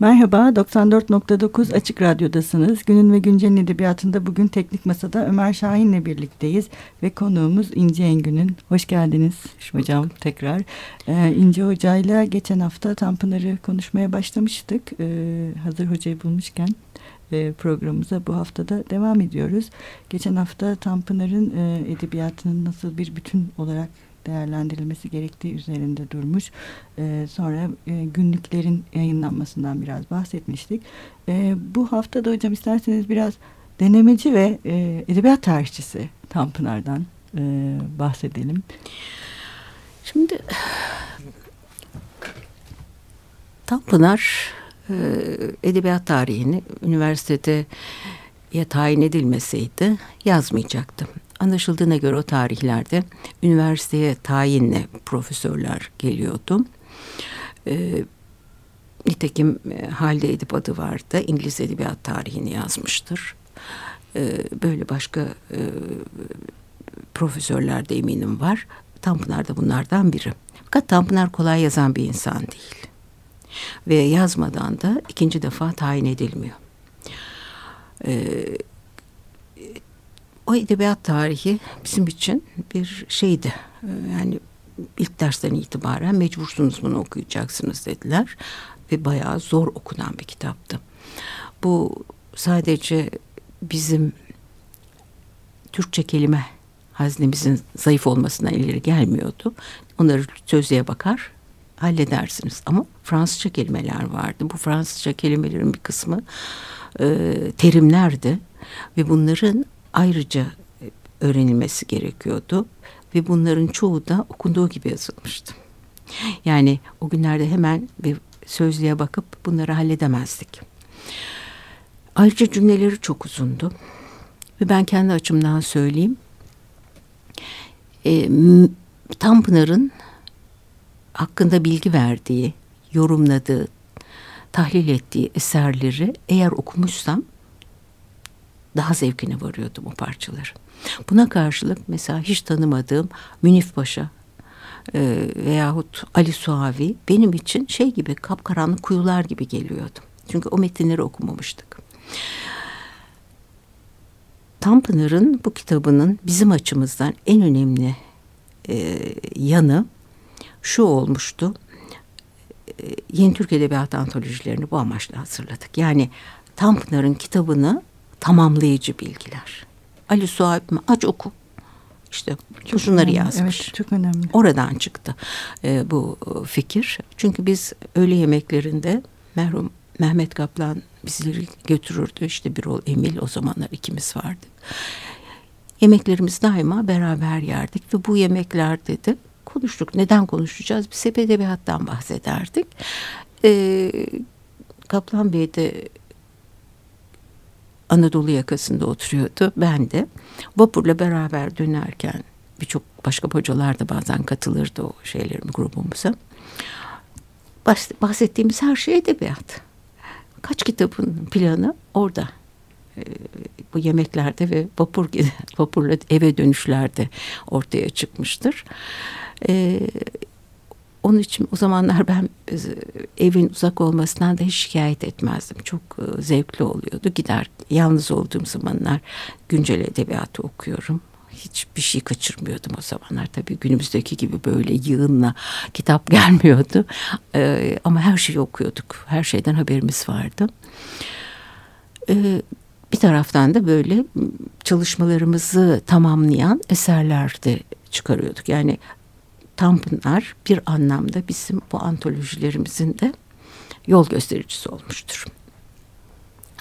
Merhaba, 94.9 Açık Radyo'dasınız. Günün ve Güncel'in edebiyatında bugün Teknik Masa'da Ömer Şahin'le birlikteyiz. Ve konuğumuz İnce Engün'ün. Hoş geldiniz hocam tekrar. Ee, İnce Hoca'yla geçen hafta Tanpınar'ı konuşmaya başlamıştık. Ee, hazır hocayı bulmuşken e, programımıza bu haftada devam ediyoruz. Geçen hafta Tanpınar'ın e, edebiyatının nasıl bir bütün olarak değerlendirilmesi gerektiği üzerinde durmuş. E, sonra e, günlüklerin yayınlanmasından biraz bahsetmiştik. E, bu hafta da hocam isterseniz biraz denemeci ve e, edebiyat tarihçisi Tanpınar'dan e, bahsedelim. Şimdi Tanpınar e, edebiyat tarihini üniversitede tayin edilmeseydi yazmayacaktım. Anlaşıldığına göre o tarihlerde üniversiteye tayinle profesörler geliyordu. E, nitekim Halide Edip adı vardı. İngiliz edebiyat tarihini yazmıştır. E, böyle başka e, profesörler de eminim var. Tanpınar da bunlardan biri. Fakat Tanpınar kolay yazan bir insan değil. Ve yazmadan da ikinci defa tayin edilmiyor. Ee, o edebiyat tarihi bizim için bir şeydi. Ee, yani ilk dersten itibaren mecbursunuz bunu okuyacaksınız dediler. Ve bayağı zor okunan bir kitaptı. Bu sadece bizim Türkçe kelime haznemizin zayıf olmasına ileri gelmiyordu. Onları sözlüğe bakar halledersiniz. Ama Fransızca kelimeler vardı. Bu Fransızca kelimelerin bir kısmı e, terimlerdi. Ve bunların ayrıca öğrenilmesi gerekiyordu. Ve bunların çoğu da okunduğu gibi yazılmıştı. Yani o günlerde hemen bir sözlüğe bakıp bunları halledemezdik. Ayrıca cümleleri çok uzundu. Ve ben kendi açımdan söyleyeyim. E, Tanpınar'ın hakkında bilgi verdiği, yorumladığı, tahlil ettiği eserleri eğer okumuşsam daha zevkine varıyordum o parçaları. Buna karşılık mesela hiç tanımadığım Münif Paşa e, veyahut Ali Suavi benim için şey gibi kapkaranlık kuyular gibi geliyordu. Çünkü o metinleri okumamıştık. Tanpınar'ın bu kitabının bizim açımızdan en önemli e, yanı şu olmuştu. E, Yeni Türk Edebiyatı antolojilerini bu amaçla hazırladık. Yani Tanpınar'ın kitabını tamamlayıcı bilgiler. Ali Suabi aç oku. İşte çok şunları önemli, yazmış. Evet, çok önemli. Oradan çıktı e, bu fikir. Çünkü biz öğle yemeklerinde merhum Mehmet Kaplan bizleri götürürdü. İşte bir ol Emil o zamanlar ikimiz vardı. Yemeklerimiz daima beraber yerdik ve bu yemeklerde de konuştuk. Neden konuşacağız? Biz hep edebiyattan bahsederdik. Ee, Kaplan Bey de Anadolu yakasında oturuyordu. Ben de vapurla beraber dönerken birçok başka hocalar da bazen katılırdı o şeylerin grubumuza. Bahsettiğimiz her şey edebiyat. Kaç kitabın planı orada. Ee, bu yemeklerde ve vapur vapurla eve dönüşlerde ortaya çıkmıştır. Ee, onun için o zamanlar ben e, evin uzak olmasından da hiç şikayet etmezdim. Çok e, zevkli oluyordu. Gider yalnız olduğum zamanlar güncel edebiyatı okuyorum. Hiçbir şey kaçırmıyordum o zamanlar. Tabii günümüzdeki gibi böyle yığınla kitap gelmiyordu. Ee, ama her şeyi okuyorduk. Her şeyden haberimiz vardı. Bir taraftan da böyle çalışmalarımızı tamamlayan eserler de çıkarıyorduk. Yani Tanpınar bir anlamda bizim bu antolojilerimizin de yol göstericisi olmuştur.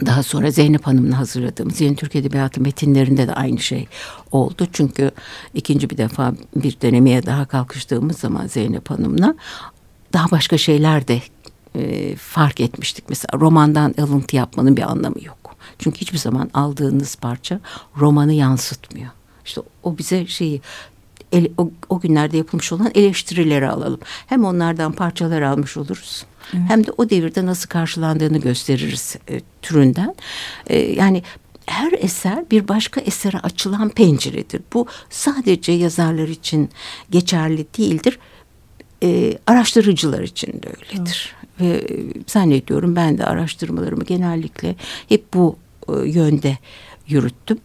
Daha sonra Zeynep Hanım'la hazırladığımız Yeni Türk Edebiyatı metinlerinde de aynı şey oldu. Çünkü ikinci bir defa bir denemeye daha kalkıştığımız zaman Zeynep Hanım'la daha başka şeyler de e, fark etmiştik. Mesela romandan alıntı yapmanın bir anlamı yok. Çünkü hiçbir zaman aldığınız parça romanı yansıtmıyor. İşte o bize şeyi ele, o, o günlerde yapılmış olan eleştirileri alalım. Hem onlardan parçalar almış oluruz. Evet. Hem de o devirde nasıl karşılandığını gösteririz e, türünden. E, yani her eser bir başka esere açılan penceredir. Bu sadece yazarlar için geçerli değildir. E, araştırıcılar için de öyledir. Evet. ve e, zannediyorum ben de araştırmalarımı genellikle hep bu e, yönde yürüttüm.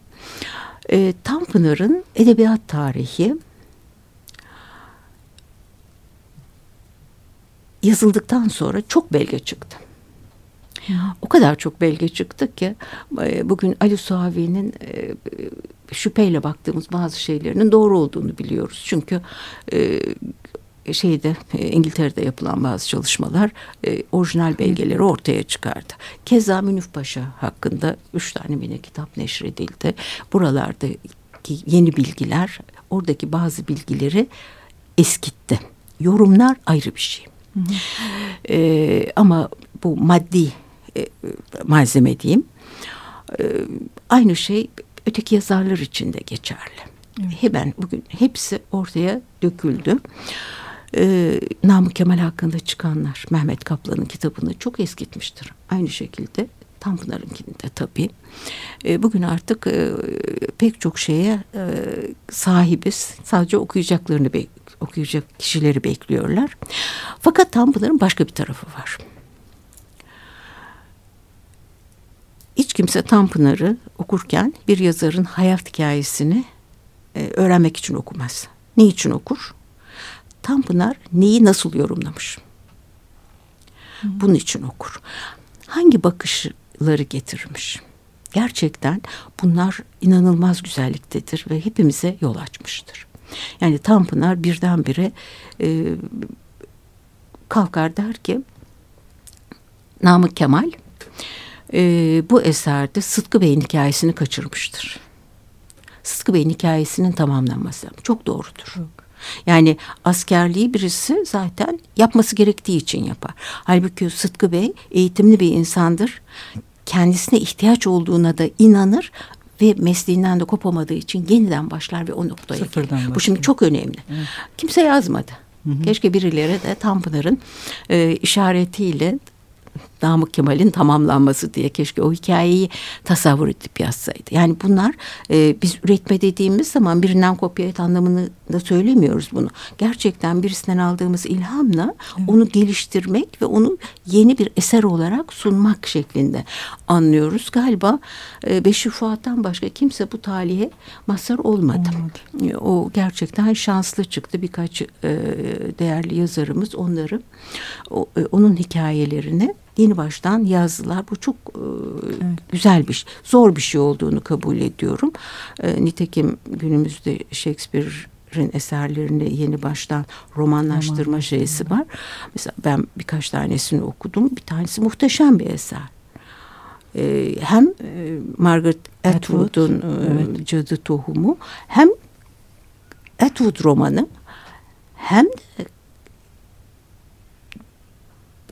E, Tanpınar'ın edebiyat tarihi yazıldıktan sonra çok belge çıktı. O kadar çok belge çıktı ki e, bugün Ali Suavi'nin e, şüpheyle baktığımız bazı şeylerinin doğru olduğunu biliyoruz. Çünkü e, şeyde İngiltere'de yapılan bazı çalışmalar orijinal belgeleri ortaya çıkardı. Keza Münif Paşa hakkında üç tane mini kitap neşredildi. Buralardaki yeni bilgiler oradaki bazı bilgileri eskitti. Yorumlar ayrı bir şey. Hı hı. Ee, ama bu maddi e, malzeme diyeyim. E, aynı şey öteki yazarlar için de geçerli. Evet. Hemen bugün hepsi ortaya döküldü. E, Namık Kemal hakkında çıkanlar Mehmet Kaplan'ın kitabını çok eskitmiştir. Aynı şekilde Tanpınar'ınkini de tabii. E, bugün artık e, pek çok şeye e, sahibiz. Sadece okuyacaklarını be okuyacak kişileri bekliyorlar. Fakat Tanpınar'ın başka bir tarafı var. hiç kimse Tanpınar'ı okurken bir yazarın hayat hikayesini e, öğrenmek için okumaz. Ne için okur? Tanpınar neyi nasıl yorumlamış? Bunun için okur. Hangi bakışları getirmiş? Gerçekten bunlar inanılmaz güzelliktedir ve hepimize yol açmıştır. Yani Tanpınar birdenbire e, kalkar der ki Namık Kemal e, bu eserde Sıtkı Bey'in hikayesini kaçırmıştır. Sıtkı Bey'in hikayesinin tamamlanması çok doğrudur. Yani askerliği birisi zaten yapması gerektiği için yapar. Halbuki Sıtkı Bey eğitimli bir insandır. Kendisine ihtiyaç olduğuna da inanır ve mesleğinden de kopamadığı için yeniden başlar ve o noktaya Sıfırdan gelir. Bu şimdi çok önemli. Evet. Kimse yazmadı. Hı hı. Keşke birileri de Tanpınar'ın e, işaretiyle Namık Kemal'in tamamlanması diye keşke o hikayeyi tasavvur edip yazsaydı. Yani bunlar e, biz üretme dediğimiz zaman birinden kopya et anlamını da söylemiyoruz bunu. Gerçekten birisinden aldığımız ilhamla evet. onu geliştirmek ve onu yeni bir eser olarak sunmak şeklinde anlıyoruz. Galiba e, Beşir Fuat'tan başka kimse bu talihe mazhar olmadı. olmadı. O gerçekten şanslı çıktı. Birkaç e, değerli yazarımız onları o, e, onun hikayelerini yeni baştan yazdılar. Bu çok e, evet. güzel bir şey. Zor bir şey olduğunu kabul ediyorum. E, nitekim günümüzde Shakespeare'in eserlerini yeni baştan romanlaştırma Roman. şeysi var. Mesela ben birkaç tanesini okudum. Bir tanesi muhteşem bir eser. E, hem e, Margaret Atwood'un Atwood. e, evet. Cadı Tohumu hem Atwood romanı hem de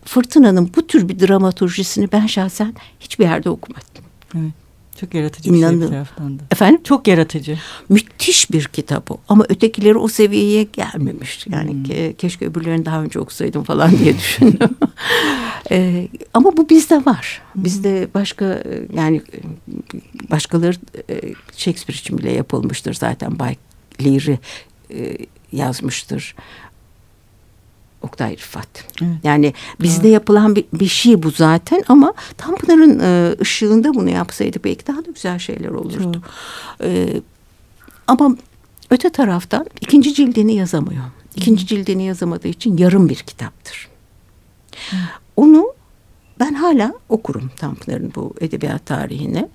Fırtına'nın bu tür bir dramaturjisini ben şahsen hiçbir yerde okumadım. Evet. Çok yaratıcı İnanın. bir şey bir taraftan da. Efendim? Çok yaratıcı. Müthiş bir kitap o. Ama ötekileri o seviyeye gelmemiş. Yani hmm. ke keşke öbürlerini daha önce okusaydım falan diye düşündüm. ee, ama bu bizde var. Bizde başka yani başkaları Shakespeare için bile yapılmıştır zaten. Bay Leary e, yazmıştır. Oktay Rıfat. Evet. Yani bizde evet. yapılan bir, bir şey bu zaten ama Tanpınar'ın e, ışığında bunu yapsaydı belki daha da güzel şeyler olurdu. E, ama öte taraftan ikinci cildini yazamıyor. İkinci Hı. cildini yazamadığı için yarım bir kitaptır. Hı. Onu ben hala okurum Tanpınar'ın bu edebiyat tarihini.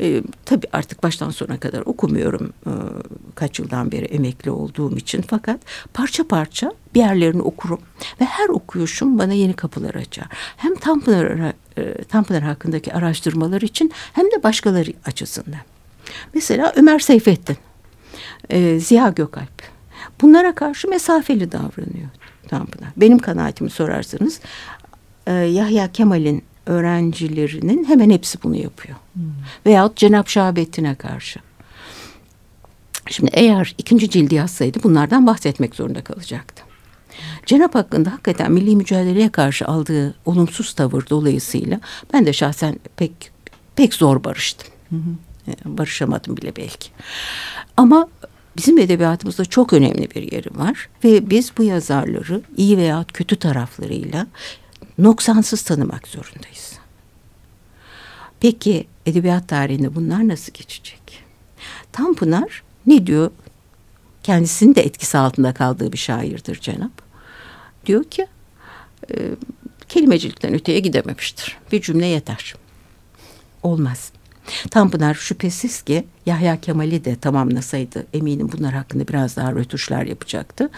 Ee, tabii artık baştan sona kadar okumuyorum ee, kaç yıldan beri emekli olduğum için. Fakat parça parça bir yerlerini okurum. Ve her okuyuşum bana yeni kapılar açar. Hem Tanpınar, e, Tanpınar hakkındaki araştırmalar için hem de başkaları açısından. Mesela Ömer Seyfettin, e, Ziya Gökalp. Bunlara karşı mesafeli davranıyor Tanpınar. Benim kanaatimi sorarsanız e, Yahya Kemal'in öğrencilerinin hemen hepsi bunu yapıyor. Hmm. Veyahut Cenap Şahabettin'e karşı. Şimdi eğer ikinci cildi yazsaydı bunlardan bahsetmek zorunda kalacaktı. Cenap hakkında hakikaten milli mücadeleye karşı aldığı olumsuz tavır dolayısıyla ben de şahsen pek pek zor barıştım. Hı hı. E, barışamadım bile belki. Ama bizim edebiyatımızda çok önemli bir yeri var ve biz bu yazarları iyi veya kötü taraflarıyla noksansız tanımak zorundayız. Peki edebiyat tarihinde bunlar nasıl geçecek? Tanpınar ne diyor? Kendisinin de etkisi altında kaldığı bir şairdir Cenap. Diyor ki e, kelimecilikten öteye gidememiştir. Bir cümle yeter. Olmaz. Tanpınar şüphesiz ki Yahya Kemal'i de tamamlasaydı eminim bunlar hakkında biraz daha rötuşlar yapacaktı.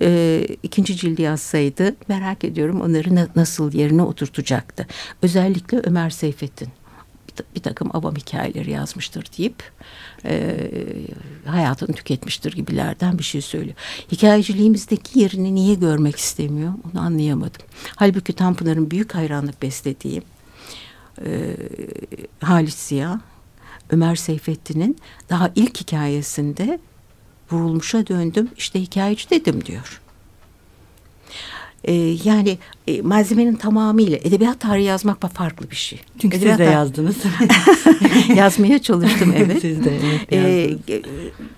Ee, ikinci cildi yazsaydı merak ediyorum onları na nasıl yerine oturtacaktı. Özellikle Ömer Seyfettin bir takım avam hikayeleri yazmıştır deyip e, hayatını tüketmiştir gibilerden bir şey söylüyor. Hikayeciliğimizdeki yerini niye görmek istemiyor onu anlayamadım. Halbuki Tanpınar'ın büyük hayranlık beslediği e, Halis Ziya, Ömer Seyfettin'in daha ilk hikayesinde vurulmuşa döndüm işte hikayeci dedim diyor. E, yani e, malzemenin tamamıyla edebiyat tarihi yazmak farklı bir şey. Çünkü edebiyat siz de yazdınız. Yazmaya çalıştım evet. siz de evet, ee,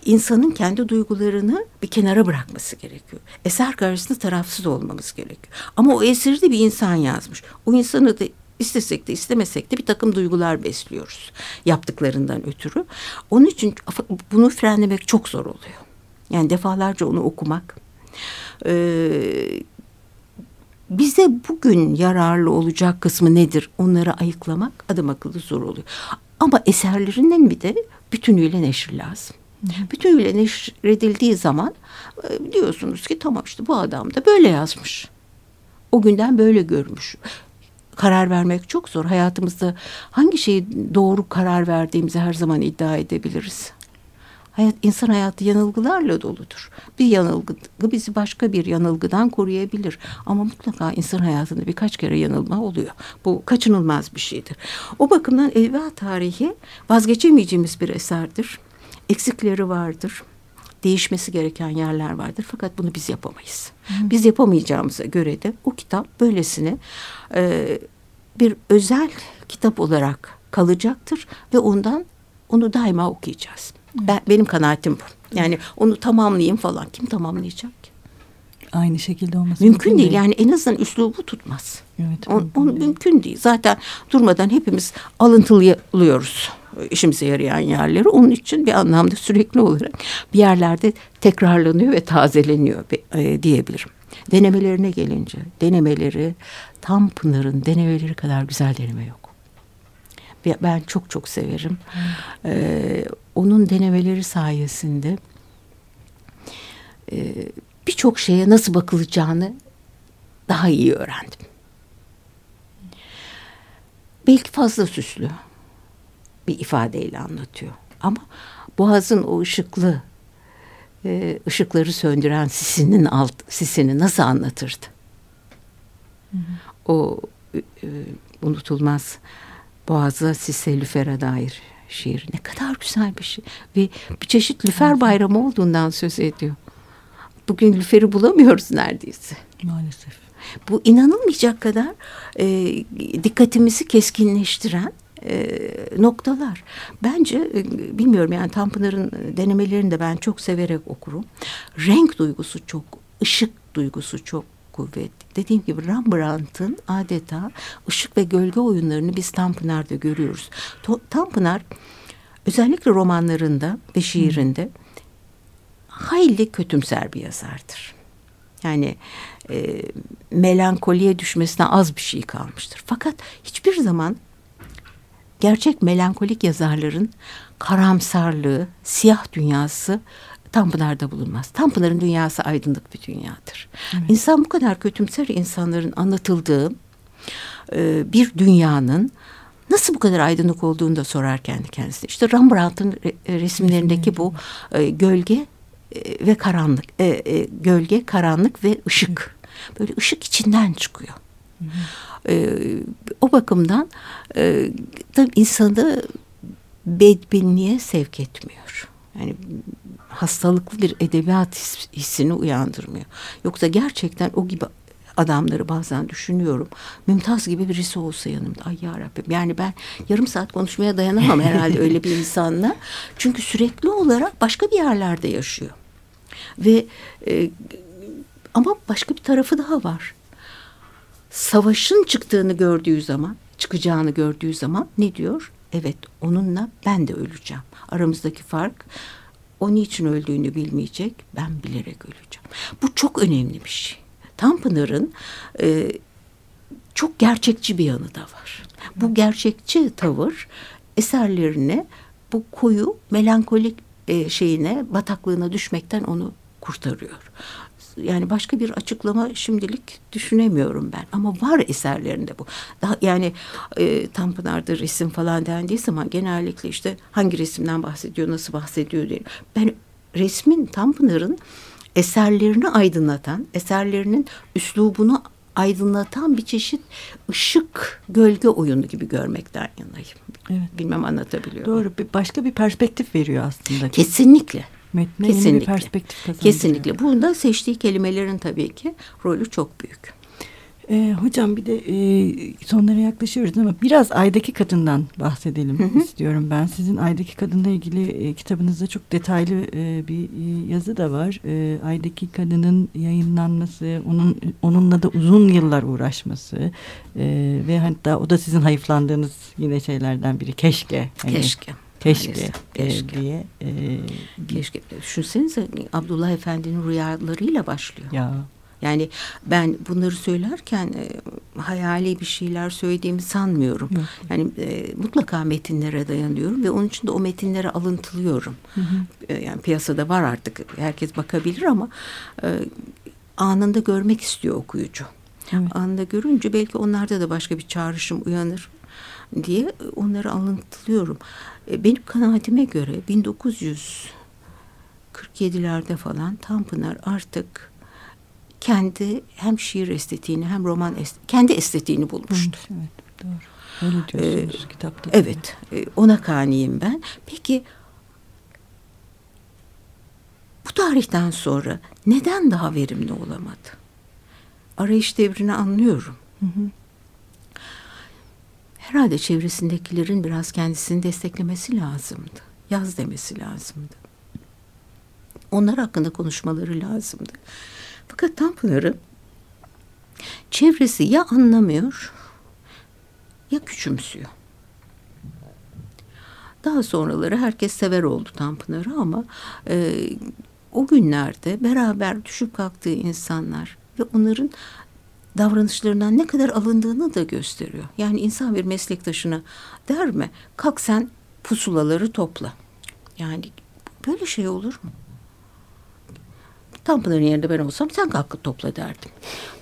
insanın kendi duygularını bir kenara bırakması gerekiyor. Eser karşısında tarafsız olmamız gerekiyor. Ama o eseri de bir insan yazmış. O insanı da istesek de istemesek de bir takım duygular besliyoruz yaptıklarından ötürü. Onun için bunu frenlemek çok zor oluyor. Yani defalarca onu okumak. Ee, bize bugün yararlı olacak kısmı nedir onları ayıklamak adam akıllı zor oluyor. Ama eserlerinin bir de bütünüyle neşir lazım. Bütünüyle neşredildiği zaman e, diyorsunuz ki tamam işte bu adam da böyle yazmış. O günden böyle görmüş karar vermek çok zor. Hayatımızda hangi şeyi doğru karar verdiğimizi her zaman iddia edebiliriz. Hayat, insan hayatı yanılgılarla doludur. Bir yanılgı bizi başka bir yanılgıdan koruyabilir. Ama mutlaka insan hayatında birkaç kere yanılma oluyor. Bu kaçınılmaz bir şeydir. O bakımdan edebiyat tarihi vazgeçemeyeceğimiz bir eserdir. Eksikleri vardır. Değişmesi gereken yerler vardır. Fakat bunu biz yapamayız. Hı. Biz yapamayacağımıza göre de o kitap böylesine e, bir özel kitap olarak kalacaktır ve ondan onu daima okuyacağız. Ben, benim kanaatim bu. Yani onu tamamlayayım falan. Kim tamamlayacak Aynı şekilde olması mümkün, mümkün değil. değil. Yani en azından üslubu tutmaz. Evet, On, mümkün, onu değil. mümkün değil. Zaten durmadan hepimiz alıntılıyoruz işimize yarayan yerleri. Onun için bir anlamda sürekli olarak bir yerlerde tekrarlanıyor ve tazeleniyor e, diyebilirim. Denemelerine gelince denemeleri tam Pınar'ın denemeleri kadar güzel deneme yok. Ben çok çok severim. Ee, onun denemeleri sayesinde e, birçok şeye nasıl bakılacağını daha iyi öğrendim. Belki fazla süslü bir ifadeyle anlatıyor. Ama boğazın o ışıklı e, ışıkları söndüren sisinin alt sisini nasıl anlatırdı? Hı hı. O e, unutulmaz Boğaz'a Sise Lüfer'e dair şiir. Ne kadar güzel bir şey. Ve bir çeşit Lüfer bayramı olduğundan söz ediyor. Bugün Lüfer'i bulamıyoruz neredeyse. Maalesef. Bu inanılmayacak kadar e, dikkatimizi keskinleştiren e, noktalar. Bence e, bilmiyorum yani Tanpınar'ın denemelerini de ben çok severek okurum. Renk duygusu çok, ışık duygusu çok kuvvetli. Dediğim gibi Rembrandt'ın adeta ışık ve gölge oyunlarını biz Tanpınar'da görüyoruz. Tanpınar özellikle romanlarında ve şiirinde hayli kötümser bir yazardır. Yani e, melankoliye düşmesine az bir şey kalmıştır. Fakat hiçbir zaman gerçek melankolik yazarların karamsarlığı, siyah dünyası Tanpınar'da bulunmaz. Tanpınar'ın dünyası aydınlık bir dünyadır. Evet. İnsan bu kadar kötümser insanların anlatıldığı e, bir dünyanın nasıl bu kadar aydınlık olduğunu da sorar kendi kendisine. İşte Rembrandt'ın resimlerindeki bu e, gölge e, ve karanlık, e, e, gölge, karanlık ve ışık. Böyle ışık içinden çıkıyor. E, o bakımdan e, insanı bedbinliğe sevk etmiyor. Yani hastalıklı bir edebiyat hissini uyandırmıyor. Yoksa gerçekten o gibi adamları bazen düşünüyorum. Mümtaz gibi birisi olsa yanımda. Ay yarabbim yani ben yarım saat konuşmaya dayanamam herhalde öyle bir insanla. Çünkü sürekli olarak başka bir yerlerde yaşıyor. Ve e, ama başka bir tarafı daha var. Savaşın çıktığını gördüğü zaman, çıkacağını gördüğü zaman ne diyor? Evet, onunla ben de öleceğim. Aramızdaki fark o niçin öldüğünü bilmeyecek, ben bilerek öleceğim. Bu çok önemli bir şey. Tanpınar'ın e, çok gerçekçi bir yanı da var. Bu gerçekçi tavır eserlerini bu koyu melankolik e, şeyine bataklığına düşmekten onu kurtarıyor. Yani başka bir açıklama şimdilik düşünemiyorum ben. Ama var eserlerinde bu. Daha yani e, Tanpınar'da resim falan dendiği zaman genellikle işte hangi resimden bahsediyor, nasıl bahsediyor diye. Ben resmin Tanpınar'ın eserlerini aydınlatan, eserlerinin üslubunu aydınlatan bir çeşit ışık gölge oyunu gibi görmekten yanayım. Evet. Bilmem anlatabiliyor Doğru. Bir, başka bir perspektif veriyor aslında. Kesinlikle. Metne Kesinlikle. yeni bir perspektif kazandırıyor. Kesinlikle. Bunda seçtiği kelimelerin tabii ki rolü çok büyük. E, hocam bir de e, sonlara yaklaşıyoruz ama biraz Aydaki Kadın'dan bahsedelim hı hı. istiyorum ben. Sizin Aydaki Kadın'la ilgili e, kitabınızda çok detaylı e, bir e, yazı da var. E, Aydaki Kadın'ın yayınlanması, onun onunla da uzun yıllar uğraşması e, ve hatta o da sizin hayıflandığınız yine şeylerden biri. Keşke. Hani, keşke. Keşke, keşke. diye. E, keşke. Düşünsenize Abdullah Efendi'nin rüyalarıyla başlıyor. Ya. Yani ben bunları söylerken e, hayali bir şeyler söylediğimi sanmıyorum. Hı. Yani e, mutlaka metinlere dayanıyorum ve onun için de o metinlere alıntılıyorum. Hı hı. E, yani piyasada var artık herkes bakabilir ama e, anında görmek istiyor okuyucu. Evet. Anında görünce belki onlarda da başka bir çağrışım uyanır diye onları alıntılıyorum. E, benim kanaatime göre 1947'lerde falan Tanpınar artık kendi hem şiir estetiğini hem roman est kendi estetiğini bulmuştu. Evet, doğru. Öyle diyorsunuz ee, kitapta. Evet, e, ona kaniyim ben. Peki bu tarihten sonra neden daha verimli olamadı? Arayış devrini anlıyorum. Hı hı. Herhalde çevresindekilerin biraz kendisini desteklemesi lazımdı. Yaz demesi lazımdı. Onlar hakkında konuşmaları lazımdı. Fakat Tanpınar'ı çevresi ya anlamıyor ya küçümsüyor. Daha sonraları herkes sever oldu Tanpınar'ı ama e, o günlerde beraber düşüp kalktığı insanlar ve onların davranışlarından ne kadar alındığını da gösteriyor. Yani insan bir meslektaşına der mi? Kalk sen pusulaları topla. Yani böyle şey olur mu? Tanpınar'ın yerinde ben olsam sen kalkıp topla derdim.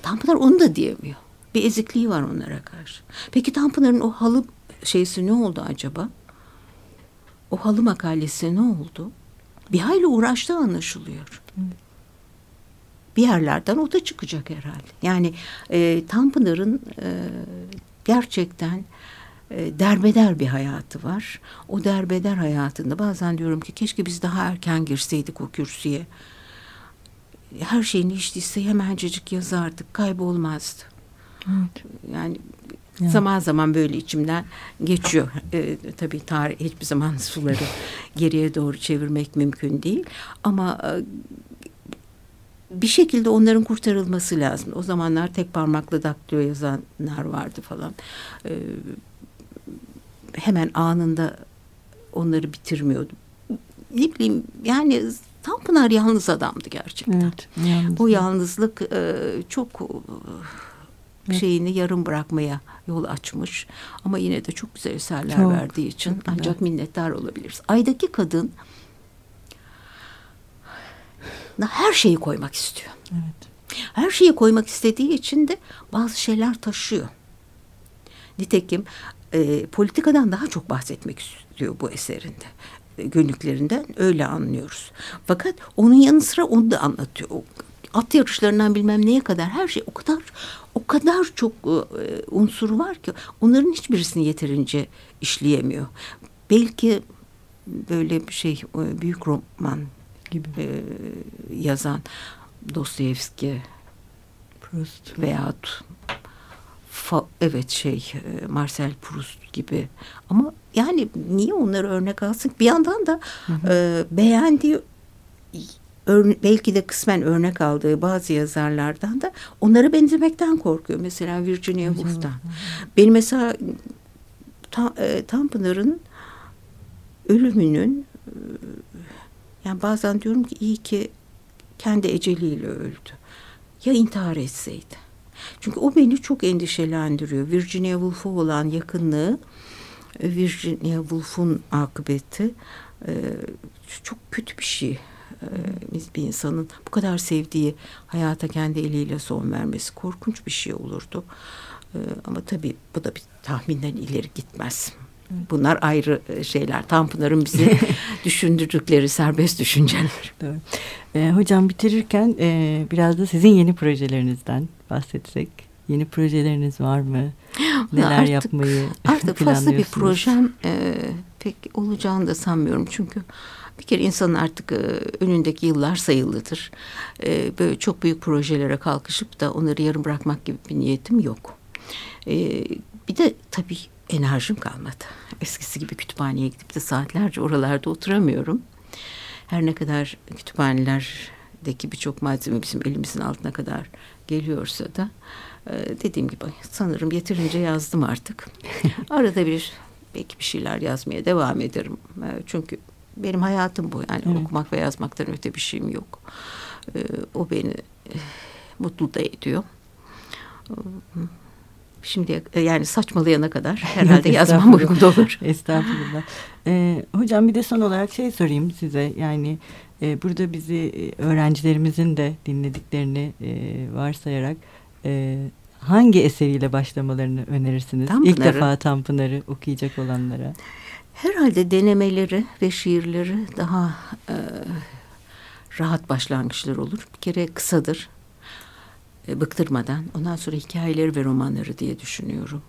Tanpınar onu da diyemiyor. Bir ezikliği var onlara karşı. Peki Tanpınar'ın o halı şeysi ne oldu acaba? O halı makalesi ne oldu? Bir hayli uğraştığı anlaşılıyor. Bir yerlerden o da çıkacak herhalde. Yani e, Tanpınar'ın e, gerçekten e, derbeder bir hayatı var. O derbeder hayatında bazen diyorum ki keşke biz daha erken girseydik o kürsüye her şeyini içtiyse hemencecik yazardık, kaybolmazdı. Evet. Yani yani. Zaman zaman böyle içimden geçiyor. Ee, tabii tarih hiçbir zaman suları geriye doğru çevirmek mümkün değil. Ama e, bir şekilde onların kurtarılması lazım. O zamanlar tek parmakla daktilo yazanlar vardı falan. Ee, hemen anında onları bitirmiyordu. Ne bileyim yani Tanpınar yalnız adamdı gerçekten. Evet, yalnız. O yalnızlık e, çok e, şeyini yarım bırakmaya yol açmış. Ama yine de çok güzel eserler çok, verdiği için çok ancak minnettar olabiliriz. Aydaki kadın her şeyi koymak istiyor. Evet. Her şeyi koymak istediği için de bazı şeyler taşıyor. Nitekim e, politikadan daha çok bahsetmek istiyor bu eserinde günlüklerinden öyle anlıyoruz. Fakat onun yanı sıra onu da anlatıyor. At yarışlarından bilmem neye kadar her şey o kadar o kadar çok e, unsur var ki onların hiçbirisini yeterince işleyemiyor. Belki böyle bir şey e, büyük roman gibi e, yazan Dostoyevski Proust veyahut fa, evet şey e, Marcel Proust gibi ama yani niye onları örnek alsın? Bir yandan da hı hı. E, beğendiği belki de kısmen örnek aldığı bazı yazarlardan da onları benzemekten korkuyor. Mesela Virginia Woolf'tan. Benim mesela ta, e, Tanpınar'ın ölümünün e, yani bazen diyorum ki iyi ki kendi eceliyle öldü. Ya intihar etseydi. Çünkü o beni çok endişelendiriyor. Virginia Woolf'a olan yakınlığı, Virginia Woolf'un akıbeti çok kötü bir şey. E, bir insanın bu kadar sevdiği hayata kendi eliyle son vermesi korkunç bir şey olurdu. Ama tabii bu da bir tahminden ileri gitmez. Bunlar ayrı e, şeyler. Tanpınar'ın bizi düşündürdükleri serbest düşünceler. Doğru. E, hocam bitirirken e, biraz da sizin yeni projelerinizden bahsetsek. Yeni projeleriniz var mı? Neler artık, yapmayı Artık fazla bir projem e, pek olacağını da sanmıyorum. Çünkü bir kere insanın artık e, önündeki yıllar sayılıdır. E, böyle çok büyük projelere kalkışıp da onları yarım bırakmak gibi bir niyetim yok. E, bir de tabii enerjim kalmadı. Eskisi gibi kütüphaneye gidip de saatlerce oralarda oturamıyorum. Her ne kadar kütüphanelerdeki birçok malzeme bizim elimizin altına kadar geliyorsa da e, dediğim gibi sanırım yeterince yazdım artık. Arada bir belki bir şeyler yazmaya devam ederim. E, çünkü benim hayatım bu. Yani evet. okumak ve yazmaktan öte bir şeyim yok. E, o beni mutlu da ediyor. Şimdi e, yani saçmalayana kadar herhalde yazmam uygun olur. Estağfurullah. Ee, hocam bir de son olarak şey sorayım size. Yani e, burada bizi e, öğrencilerimizin de dinlediklerini e, varsayarak e, hangi eseriyle başlamalarını önerirsiniz? Tanpınar'ı. İlk defa Tanpınar'ı okuyacak olanlara. Herhalde denemeleri ve şiirleri daha e, rahat başlangıçlar olur. Bir kere kısadır e, bıktırmadan ondan sonra hikayeleri ve romanları diye düşünüyorum.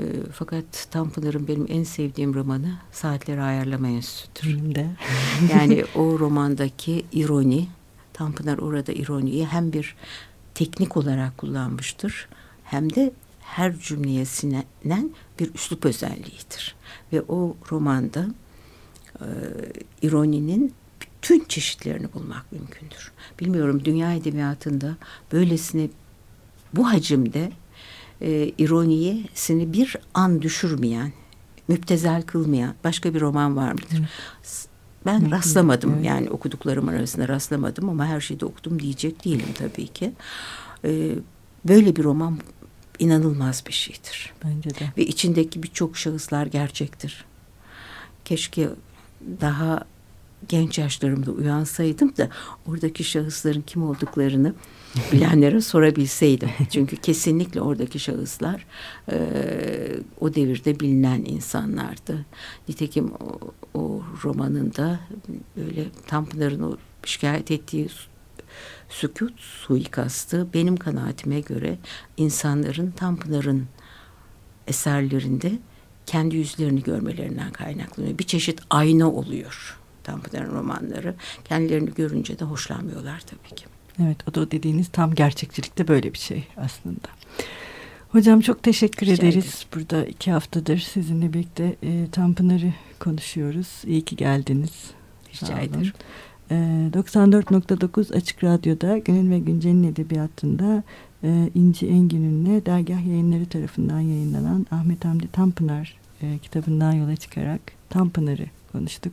E, fakat Tanpınar'ın benim en sevdiğim romanı Saatleri Ayarlama Enstitüsü'dür. De. yani o romandaki ironi, Tanpınar orada ironiyi hem bir teknik olarak kullanmıştır hem de her cümleye sinenen bir üslup özelliğidir. Ve o romanda e, ironinin bütün çeşitlerini bulmak mümkündür. Bilmiyorum dünya edebiyatında böylesine bu hacimde e, ironiyesini bir an düşürmeyen, müptezel kılmayan başka bir roman var mıdır? Ben rastlamadım evet. yani okuduklarım arasında rastlamadım ama her şeyde okudum diyecek değilim tabii ki. Ee, böyle bir roman inanılmaz bir şeydir. Bence de. Ve içindeki birçok şahıslar gerçektir. Keşke daha genç yaşlarımda uyansaydım da oradaki şahısların kim olduklarını bilenlere sorabilseydim. Çünkü kesinlikle oradaki şahıslar e, o devirde bilinen insanlardı. Nitekim o, o romanında böyle Tanpınar'ın o şikayet ettiği sükut suikastı benim kanaatime göre insanların Tanpınar'ın eserlerinde kendi yüzlerini görmelerinden kaynaklanıyor. Bir çeşit ayna oluyor. Tanpınar'ın romanları. Kendilerini görünce de hoşlanmıyorlar tabii ki. Evet o da dediğiniz tam gerçekçilikte böyle bir şey aslında. Hocam çok teşekkür Rica ederiz. Ederim. Burada iki haftadır sizinle birlikte e, Tanpınar'ı konuşuyoruz. İyi ki geldiniz. Rica ederim. E, 94.9 Açık Radyo'da Günün ve Güncel'in edebiyatında e, İnci Engin'inle dergah yayınları tarafından yayınlanan Ahmet Hamdi Tanpınar e, kitabından yola çıkarak Tanpınar'ı konuştuk.